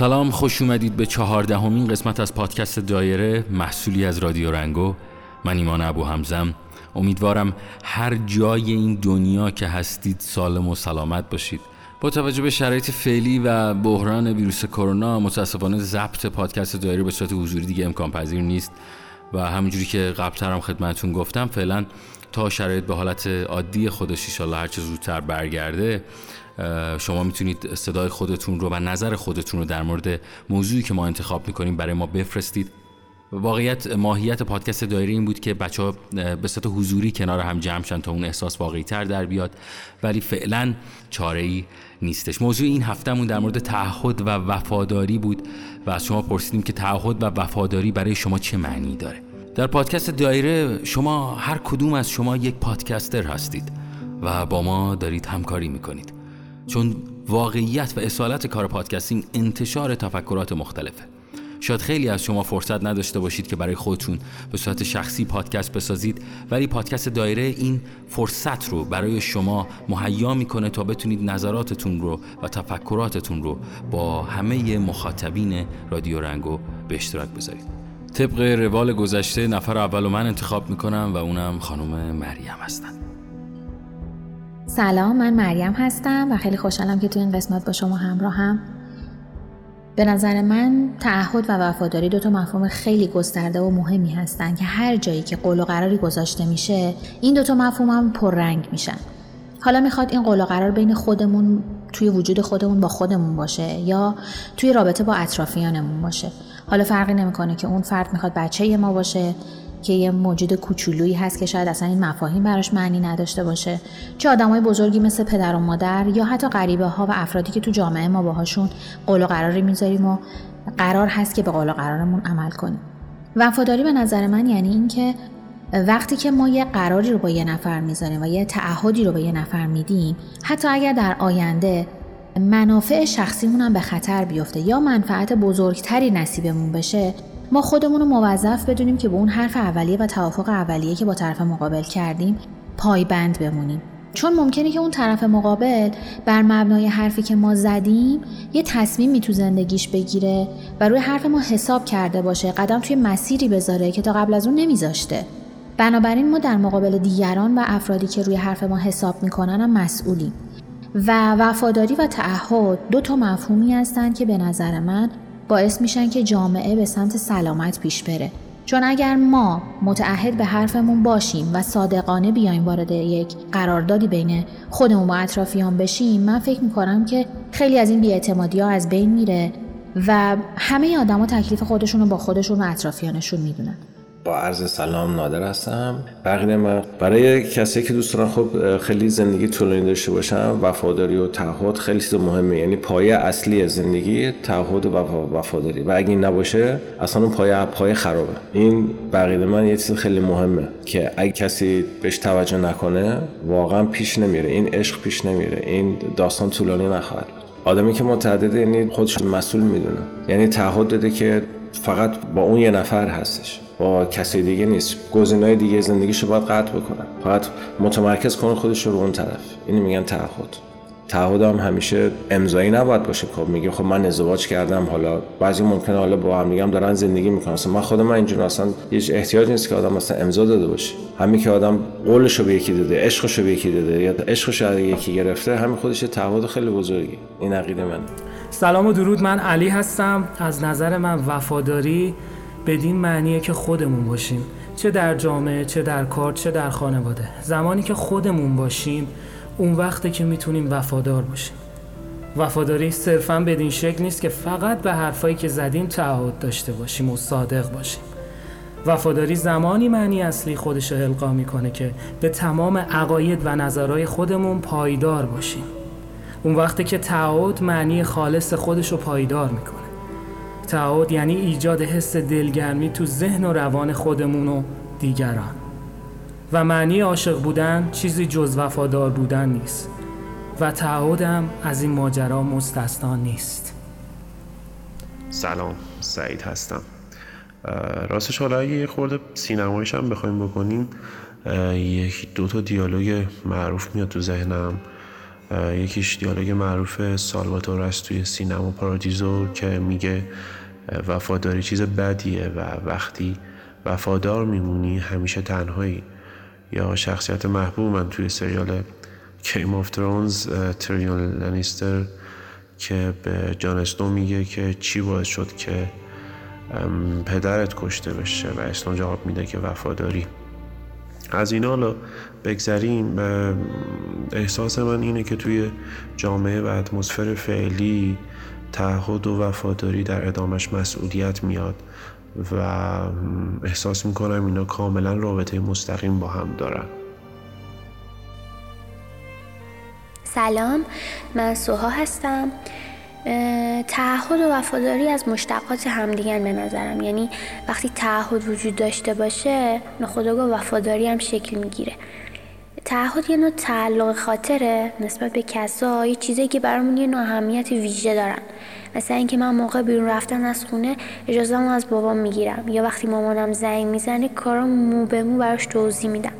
سلام خوش اومدید به چهاردهمین قسمت از پادکست دایره محصولی از رادیو رنگو. من ایمان ابو همزم امیدوارم هر جای این دنیا که هستید سالم و سلامت باشید. با توجه به شرایط فعلی و بحران ویروس کرونا متاسفانه ضبط پادکست دایره به صورت حضوری دیگه امکان پذیر نیست. و همونجوری که قبلتر هم خدمتتون گفتم فعلا تا شرایط به حالت عادی خودش ان هر چه زودتر برگرده شما می‌تونید صدای خودتون رو و نظر خودتون رو در مورد موضوعی که ما انتخاب می‌کنیم برای ما بفرستید. واقعیت ماهیت پادکست دایره این بود که بچه ها به صورت حضوری کنار هم جمع شن تا اون احساس واقعی تر در بیاد ولی فعلا چاره ای نیستش. موضوع این هفتهمون در مورد تعهد و وفاداری بود و از شما پرسیدیم که تعهد و وفاداری برای شما چه معنی داره. در پادکست دایره شما هر کدوم از شما یک پادکستر هستید و با ما دارید همکاری می‌کنید. چون واقعیت و اصالت کار پادکستینگ انتشار تفکرات مختلفه. شاید خیلی از شما فرصت نداشته باشید که برای خودتون به صورت شخصی پادکست بسازید ولی پادکست دایره این فرصت رو برای شما مهیا می‌کنه تا بتونید نظراتتون رو و تفکراتتون رو با همه مخاطبین رادیو رنگو به اشتراک بذارید. طبق روال گذشته نفر اول من انتخاب می‌کنم و اونم خانم مریم هستن. سلام من مریم هستم و خیلی خوشحالم که تو این قسمت با شما همراه هم به نظر من تعهد و وفاداری دو تا مفهوم خیلی گسترده و مهمی هستن که هر جایی که قول و قراری گذاشته میشه این دو تا مفهوم هم پررنگ میشن. حالا می‌خواد این قول و قرار بین خودمون توی وجود خودمون با خودمون باشه یا توی رابطه با اطرافیانمون باشه. حالا فرقی نمی‌کنه که اون فرد می‌خواد بچه ما باشه که یه موجود کوچولویی هست که شاید اصلا این مفاهیم براش معنی نداشته باشه. چه آدمای بزرگی مثل پدر و مادر یا حتی غریبه ها و افرادی که تو جامعه ما باهاشون قول و قراری می‌ذاریم و قرار هست که به قول و قرارمون عمل کنیم. وفاداری به نظر من یعنی اینکه وقتی که ما یه قراری رو با یه نفر می‌ذاریم و یه تعهدی رو به یه نفر میدیم حتی اگر در آینده منافع شخصیمون هم به خطر بیفته یا منفعت بزرگتری نصیبمون بشه ما خودمون رو موظف بدونیم که به اون حرف اولیه و توافق اولیه که با طرف مقابل کردیم پایبند بمونیم. چون ممکنه که اون طرف مقابل بر مبنای حرفی که ما زدیم یه تصمیمی تو زندگیش بگیره و روی حرف ما حساب کرده باشه قدم توی مسیری بذاره که تا قبل از اون نمیذاشته. بنابراین ما در مقابل دیگران و افرادی که روی حرف ما حساب می‌کنن هم مسئولیم. و وفاداری و تعهد دو تا مفهومی هستند که به نظر من باعث میشن که جامعه به سمت سلامت پیش بره. چون اگر ما متعهد به حرفمون باشیم و صادقانه بیایم وارد یک قراردادی بین خودمون و اطرافیان بشیم من فکر می‌کنم که خیلی از این بیاعتمادی ها از بین میره و همه آدما تکلیف خودشون رو با خودشون و اطرافیانشون می‌دونن. با عرض سلام نادر هستم. بقیه من برای کسی که دوست دارن خب خیلی زندگی طولانی داشته باشن وفاداری و تعهد خیلی چیز مهمه یعنی پایه اصلی زندگی تعهد و وفاداری. و اگه این نباشه اصلا اون پایه پایه خرابه. این بقیه من یه چیز خیلی مهمه که اگه کسی بهش توجه نکنه واقعا پیش نمیره. این عشق پیش نمیره. این داستان طولانی نخواهد آدمی که متعدد یعنی خودش مسئول می‌دونه. یعنی تعهد داده که فقط با اون یه نفر هستش. با کسی دیگه نیست. گزینه‌های دیگه زندگیشو باید قطع بکنه فقط متمرکز کنه خودش رو اون طرف. اینو میگن تعهد. تعهد هم همیشه امضایی نباید باشه. خب میگه خب من ازدواج کردم حالا بعضی ممکنه حالا با هم میگم دارن زندگی می‌کنن. من خودم من اینجوری اصلا هیچ احتیاج نیست که آدم مثلا امضا داده باشه. همین که آدم قولش رو به یکی داده عشقش رو به یکی داده یا عشقش رو یکی گرفته همین خودش تعهد خیلی بزرگی این عقیده من سلام و درود. من علی هستم. از نظر من وفاداری بدین معنیه که خودمون باشیم. چه در جامعه چه در کار چه در خانواده. زمانی که خودمون باشیم اون وقته که می‌تونیم وفادار باشیم. وفاداری صرفا بدین شکل نیست که فقط به حرفایی که زدیم تعهد داشته باشیم و صادق باشیم. وفاداری زمانی معنی اصلی خودش رو القا می‌کنه که به تمام عقاید و نظرهای خودمون پایدار باشیم. اون وقتی که تعهد معنی خالص خودش رو پایدار می‌کنه. تعهد یعنی ایجاد حس دلگرمی تو ذهن و روان خودمون و دیگران. و معنی عاشق بودن چیزی جز وفادار بودن نیست. و تعهدم از این ماجرا مستثنا نیست. سلام سعید هستم. راستش حالا یه خورده سینمایش بخوایم بکنیم. یک دو تا دیالوگ معروف میاد تو ذهنم. یکیش دیالوگ معروف سالواتور است توی سینما پارادیزو که میگه وفاداری چیز بدیه و وقتی وفادار میمونی همیشه تنهایی. یا شخصیت محبوب من توی سریال کیم آف ترونز تریون لنیستر که به جان اسنو میگه که چی باعث شد که پدرت کشته بشه و اسنو جواب میده که وفاداری. از این حالا بگذریم احساس من اینه که توی جامعه و اتمسفر فعلی تعهد و وفاداری در ادامش مسئولیت میاد و احساس می‌کنم اینا کاملا رابطه مستقیم با هم دارن. سلام من سوها هستم. تعهد و وفاداری از مشتقات همدیگن به نظرم. یعنی وقتی تعهد وجود داشته باشه نخودآگاه وفاداری هم شکل می‌گیره. تعهد یه نوع تعلق خاطره نسبت به کسا یه چیزایی که برامون یه نوع اهمیت ویژه دارن. مثلا اینکه من موقع بیرون رفتن از خونه اجازه از بابام می‌گیرم. یا وقتی مامانم زنگ می‌زنه کارم مو به مو براش توضیح میدم.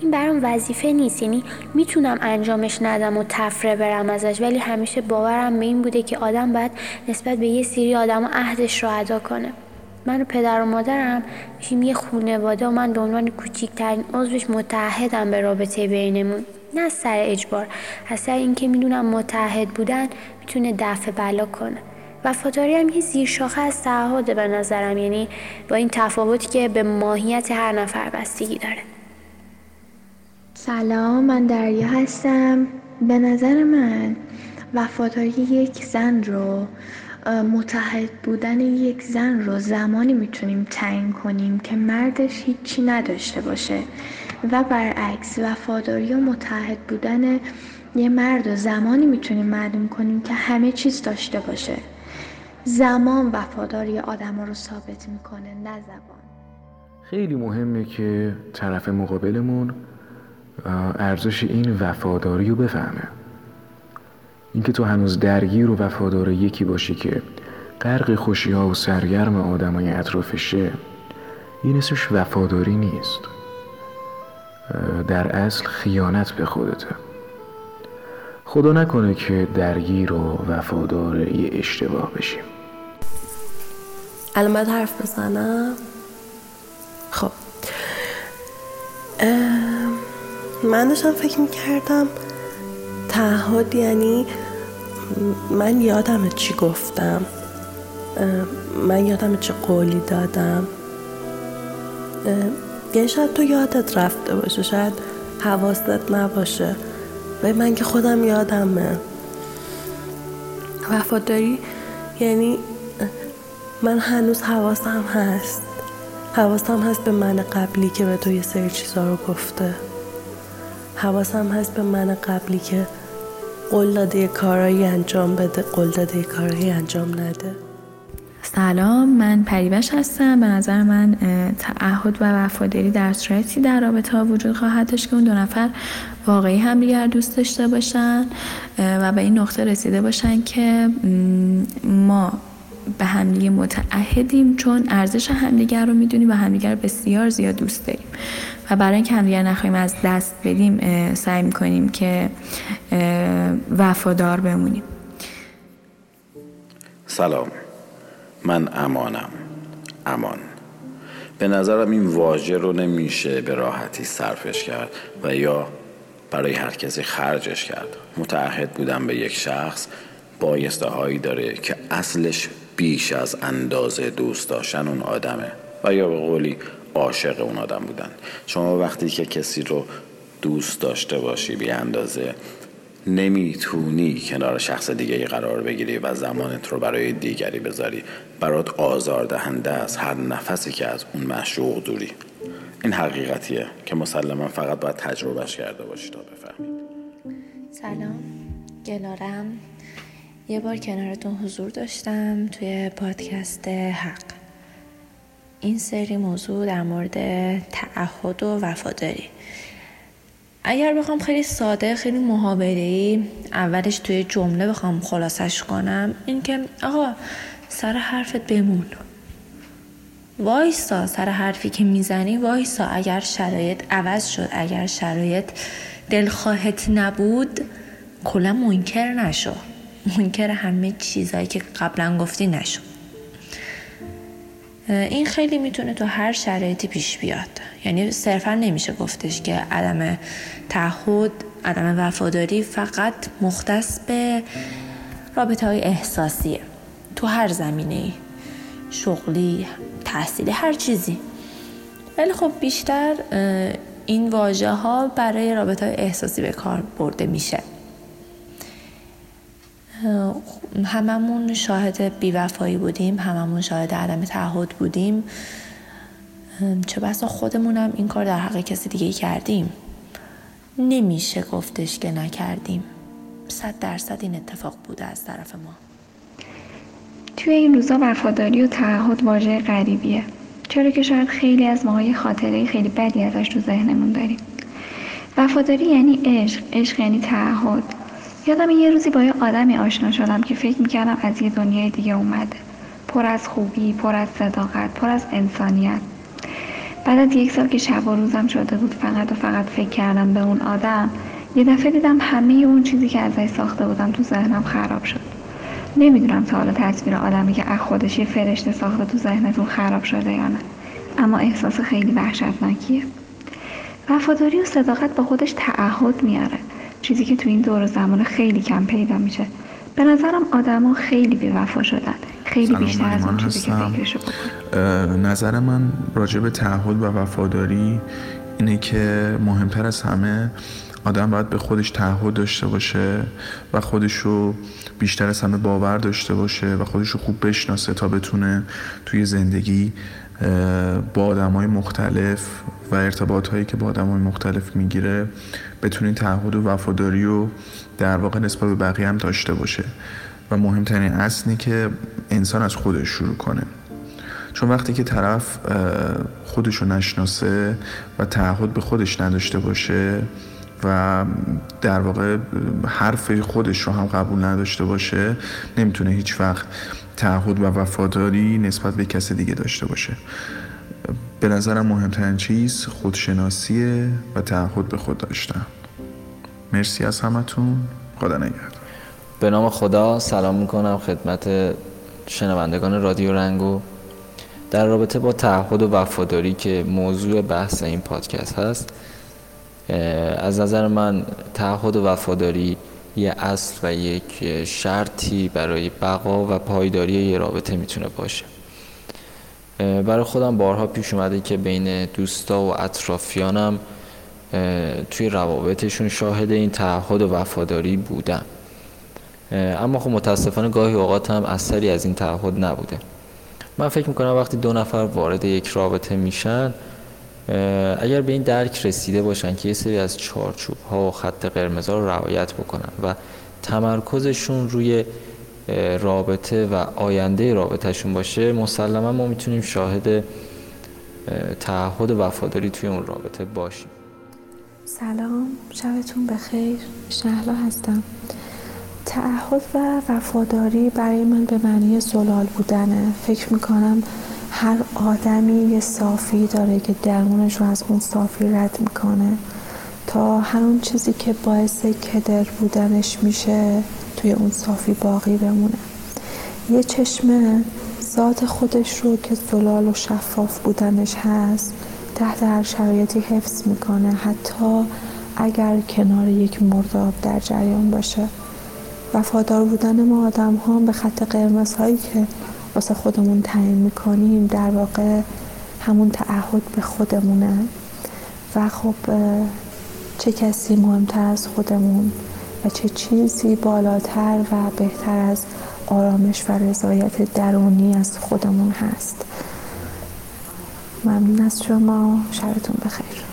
این برام وظیفه نیست یعنی می‌تونم انجامش ندم و تفره برم ازش ولی همیشه باورم به این بوده که آدم باید نسبت به یه سری آدم و عهدش رو ادا کنه. من و پدر و مادرم میشیم یه خونواده و من به عنوان کوچیکترین عضوش متحدم به رابطه بینمون. نه از سر اجبار از سر اینکه می‌دونم متحد بودن می‌تونه دفع بلا کنه. وفاداری هم یه زیر شاخه از تعهده به نظرم یعنی با این تفاوتی که به ماهیت هر نفر بستگی داره. سلام من دریا هستم. به نظر من وفاداری یک زن رو متحد بودن یک زن رو زمانی می‌تونیم تعیین کنیم که مردش هیچی نداشته باشه و برعکس وفاداری و متحد بودن یه مرد و زمانی می‌تونیم معلوم کنیم که همه چیز داشته باشه. زمان وفاداری آدم رو ثابت می‌کنه نه زبان. خیلی مهمه که طرف مقابلمون ارزش این وفاداری رو بفهمه. اینکه تو هنوز درگیر و وفادار یکی باشی که غرق خوشی ها و سرگرم آدمای اطرافشه این اسمش وفاداری نیست. در اصل خیانت به خودته. خدا نکنه که درگیر و وفادار یه اشتباه بشیم. الان باید حرف بزنم؟ خب. من داشتم فکر می‌کردم تعهد یعنی من یادم چی گفتم. من یادم چه قولی دادم. یعنی شاید تو یادت رفته باشه شاید حواست نباشه. به من که خودم یادمه. وفاداری یعنی من هنوز حواسم هست. حواسم هست به من قبلی که به تو یه سری چیزا رو گفته. حواسم هست به من قبلی که قول داده کارایی انجام بده. قول داده کارایی انجام نده. سلام من پریوش هستم. به نظر من تعهد و وفاداری در صورتی در رابطه ها وجود خواهد داشت که اون دو نفر واقعی همدیگر دوست داشته باشن و به این نقطه رسیده باشن که ما به همدیگه متعهدیم چون ارزش همدیگر رو می‌دونیم و همدیگر بسیار زیاد دوست داریم. و برای اینکه همدیگر نخواهیم از دست بدیم سعی می‌کنیم که وفادار بمونیم. سلام. من امانم. امان. به نظرم این واژه رو نمیشه به راحتی صرفش کرد و یا برای هر کسی خرجش کرد. متعهد بودن به یک شخص. بایسته هایی داره که اصلش بیش از اندازه دوست داشتن اون آدمه. و یا به قولی عاشق اون آدم بودن. شما وقتی که کسی رو دوست داشته باشی بی اندازه نمی‌تونی کنار شخص دیگه ای قرار بگیری و زمانت رو برای دیگری بذاری. برات آزار دهنده از هر نفسی که از اون مشروق دوری. این حقیقتیه که مسلما فقط باید تجربهش کرده باشی تا بفهمید سلام. گلارم. یه بار کنارتون حضور داشتم توی پادکست حق. این سری موضوع در مورد تعهد و وفاداری. اگر بخوام خیلی ساده خیلی محابره اولش توی جمله بخوام خلاصش کنم این که آقا سر حرفت بمون. وایسا سر حرفی که می‌زنی وایسا اگر شرایط عوض شد اگر شرایط دلخواهت نبود کلا منکر نشو. منکر همه چیزهایی که قبلا گفتی نشو. این خیلی می‌تونه تو هر شرایطی پیش بیاد. یعنی صرفا نمیشه گفتش که عدم تعهد عدم وفاداری فقط مختص به رابطه های احساسیه تو هر زمینه شغلی تحصیلی هر چیزی. ولی خب بیشتر این واژه ها برای رابطه های احساسی به کار برده میشه. هممون شاهد بیوفایی بودیم هممون شاهد عدم تعهد بودیم. چه بسا خودمونم این کار در حق کسی دیگه کردیم. نمیشه گفتش که نکردیم. صد درصد این اتفاق بوده از طرف ما. توی این روزا وفاداری و تعهد واژه غریبیه. چرا که شاید خیلی از ماهای خاطره خیلی بدی ازش تو ذهنمون داریم. وفاداری یعنی عشق. عشق یعنی تعهد. یادم یه روزی با یه آدمی آشنا شدم که فکر می‌کردم از یه دنیای دیگه اومده. پر از خوبی پر از صداقت پر از انسانیت. بعد از یک سال که شب و روزم شده بود فقط و فقط فکر کردم به اون آدم یه دفعه دیدم همه اون چیزی که ازش ساخته بودم تو ذهنم خراب شد. نمی‌دونم تا حالا تصویر آدمی که از خودش یه فرشته ساخته تو ذهنتون خراب شده یا نه. اما احساس خیلی وحشتناکیه. وفاداری و صداقت با خودش تعهد میاره. چیزی که تو این دور زمان خیلی کم پیدا میشه. به نظرم آدما خیلی بیوفا شدن. خیلی بیشتر از اون چیزی که فکرشو نظر من راجع به تعهد و وفاداری اینه که مهمتر از همه آدم باید به خودش تعهد داشته باشه و خودش رو بیشتر از همه باور داشته باشه و خودش رو خوب بشناسه تا بتونه توی زندگی با آدم های مختلف و ارتباط هایی که با آدم های مختلف می‌گیره بتونین تعهد و وفاداری و در واقع نسبت به بقیه هم داشته باشه. و مهمترین اصلی که انسان از خودش شروع کنه. چون وقتی که طرف خودش رو نشناسه و تعهد به خودش نداشته باشه و در واقع حرف خودش رو هم قبول نداشته باشه نمی‌تونه هیچ وقت تعهد و وفاداری نسبت به کسی دیگه داشته باشه. به نظرم مهمترین چیز خودشناسیه و تعهد به خود داشتن. مرسی از همتون. خدا نگهدار. به نام خدا سلام می‌کنم خدمت شنوندگان رادیو رنگو. در رابطه با تعهد و وفاداری که موضوع بحث این پادکست هست از نظر من تعهد و وفاداری یه اصل و یک شرطی برای بقا و پایداری یه رابطه می‌تونه باشه. برای خودم بارها پیش اومده که بین دوستا و اطرافیانم توی روابطشون شاهد این تعهد و وفاداری بودم اما خب متاسفانه گاهی اوقات هم اثری از این تعهد نبوده. من فکر می‌کنم وقتی دو نفر وارد یک رابطه میشن اگر به این درک رسیده باشن که یه سری از چارچوب ها و خط قرمز ها رو رعایت بکنن و تمرکزشون روی رابطه و آینده رابطهشون باشه مسلما ما می‌تونیم شاهد تعهد وفاداری توی اون رابطه باشیم. سلام شبتون بخیر. شهلا هستم. تعهد و وفاداری برای من به معنی زلال بودنه. فکر می‌کنم هر آدمی یه صافی داره که درونش رو از اون صافی رد می‌کنه. تا هر چیزی که باعث کدر بودنش میشه توی اون صافی باقی بمونه. یه چشمه ذات خودش رو که زلال و شفاف بودنش هست تحت هر شرایطی حفظ می‌کنه. حتی اگر کنار یک مرداب در جریان باشه. وفادار بودن ما آدم ها به خط قرمز هایی که واسه خودمون تعیین می‌کنیم در واقع همون تعهد به خودمونه. و خب چه کسی مهمتر از خودمون؟ و چه چیزی بالاتر و بهتر از آرامش و رضایت درونی از خودمون هست. ممنون از شما. شبتون بخیر.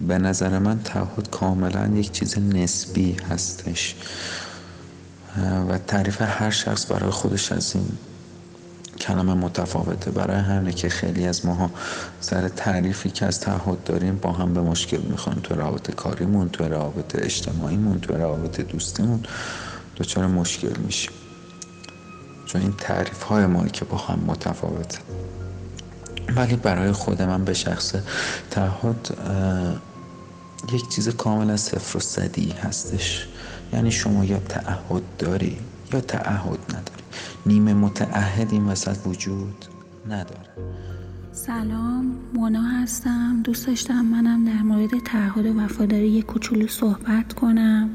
به نظر من تعهد کاملا یک چیز نسبی هستش. و تعریف هر شخص برای خودش از این کلمه متفاوته. برای همینه که خیلی از ماها سر تعریفی که از تعهد داریم با هم به مشکل می‌خوایم تو روابط کاریمون تو روابط اجتماعیمون تو روابط دوستیمون دچار مشکل میشیم. چون این تعریف های ما که با هم متفاوته. ولی برای خود من به شخص تعهد یک چیز کاملا صفر و صدی هستش. یعنی شما یا تعهد داری یا تعهد نداری. نیمه متعهد این وسط وجود نداره سلام مونا هستم. دوست داشتم منم در مورد تعهد و وفاداری یک کوچولو صحبت کنم.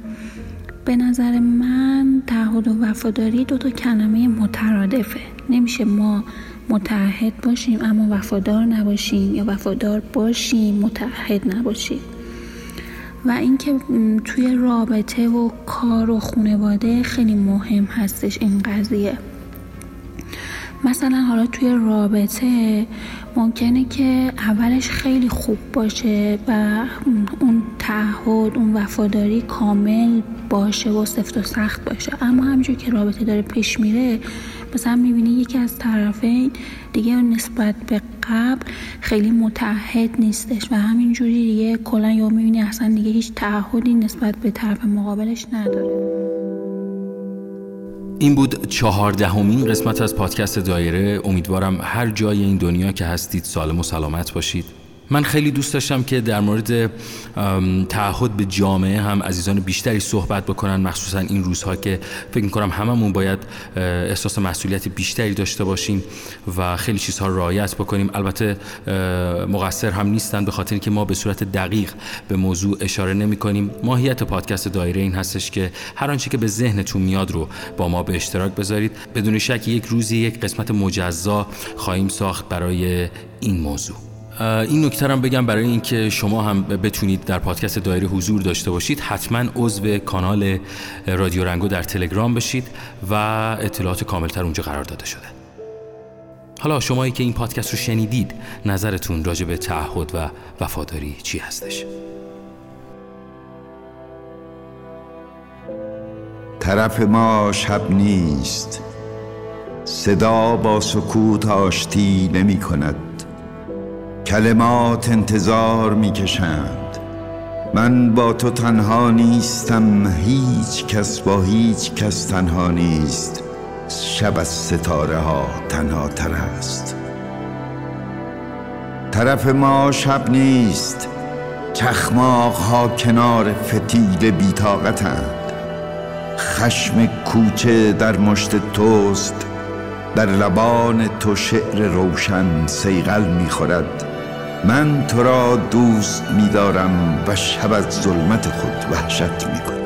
به نظر من تعهد و وفاداری دو تا کلمه مترادفه. نمیشه ما متعهد باشیم اما وفادار نباشیم یا وفادار باشیم متعهد نباشیم. و اینکه توی رابطه و کار و خانواده خیلی مهم هستش این قضیه. مثلا حالا توی رابطه ممکنه که اولش خیلی خوب باشه و اون تعهد اون وفاداری کامل باشه و سفت و سخت باشه. اما همینجور که رابطه داره پیش میره مثلا می‌بینی یکی از طرفین دیگه نسبت به قبل خیلی متحد نیستش و همینجوری دیگه کلا یا می‌بینی اصلا دیگه هیچ تعهدی نسبت به طرف مقابلش نداره. این بود چهاردهمین قسمت از پادکست دایره. امیدوارم هر جای این دنیا که هستید سالم و سلامت باشید. من خیلی دوست داشتم که در مورد تعهد به جامعه هم عزیزان بیشتری صحبت بکنن مخصوصا این روزها که فکر می‌کنم هممون باید احساس مسئولیت بیشتری داشته باشیم و خیلی چیزها رعایت بکنیم. البته مقصر هم نیستن به خاطر که ما به صورت دقیق به موضوع اشاره نمی کنیم ماهیت پادکست دایره این هستش که هر آنچه که به ذهنتون میاد رو با ما به اشتراک بذارید. بدون شک یک روزی یک قسمت مجزا خواهیم ساخت برای این موضوع. این نکته هم بگم برای اینکه شما هم بتونید در پادکست دایره حضور داشته باشید حتما عضو کانال رادیو رنگو در تلگرام بشید و اطلاعات کاملتر اونجا قرار داده شده. حالا شمایی که این پادکست رو شنیدید نظرتون راجع به تعهد و وفاداری چی هستش؟ طرف ما شب نیست. صدا با سکوت آشتی نمی کند کلمات انتظار می‌کشند. من با تو تنها نیستم هیچ کس با هیچ کس تنها نیست. شب از ستاره ها تنها تر است. طرف ما شب نیست. چخماق ها کنار فتیل بیتاقتند خشم کوچه در مشت توست. در لبان تو شعر روشن سیغل می‌خورد. من تو را دوست میدارم و شب از ظلمت خود وحشت می‌کنم.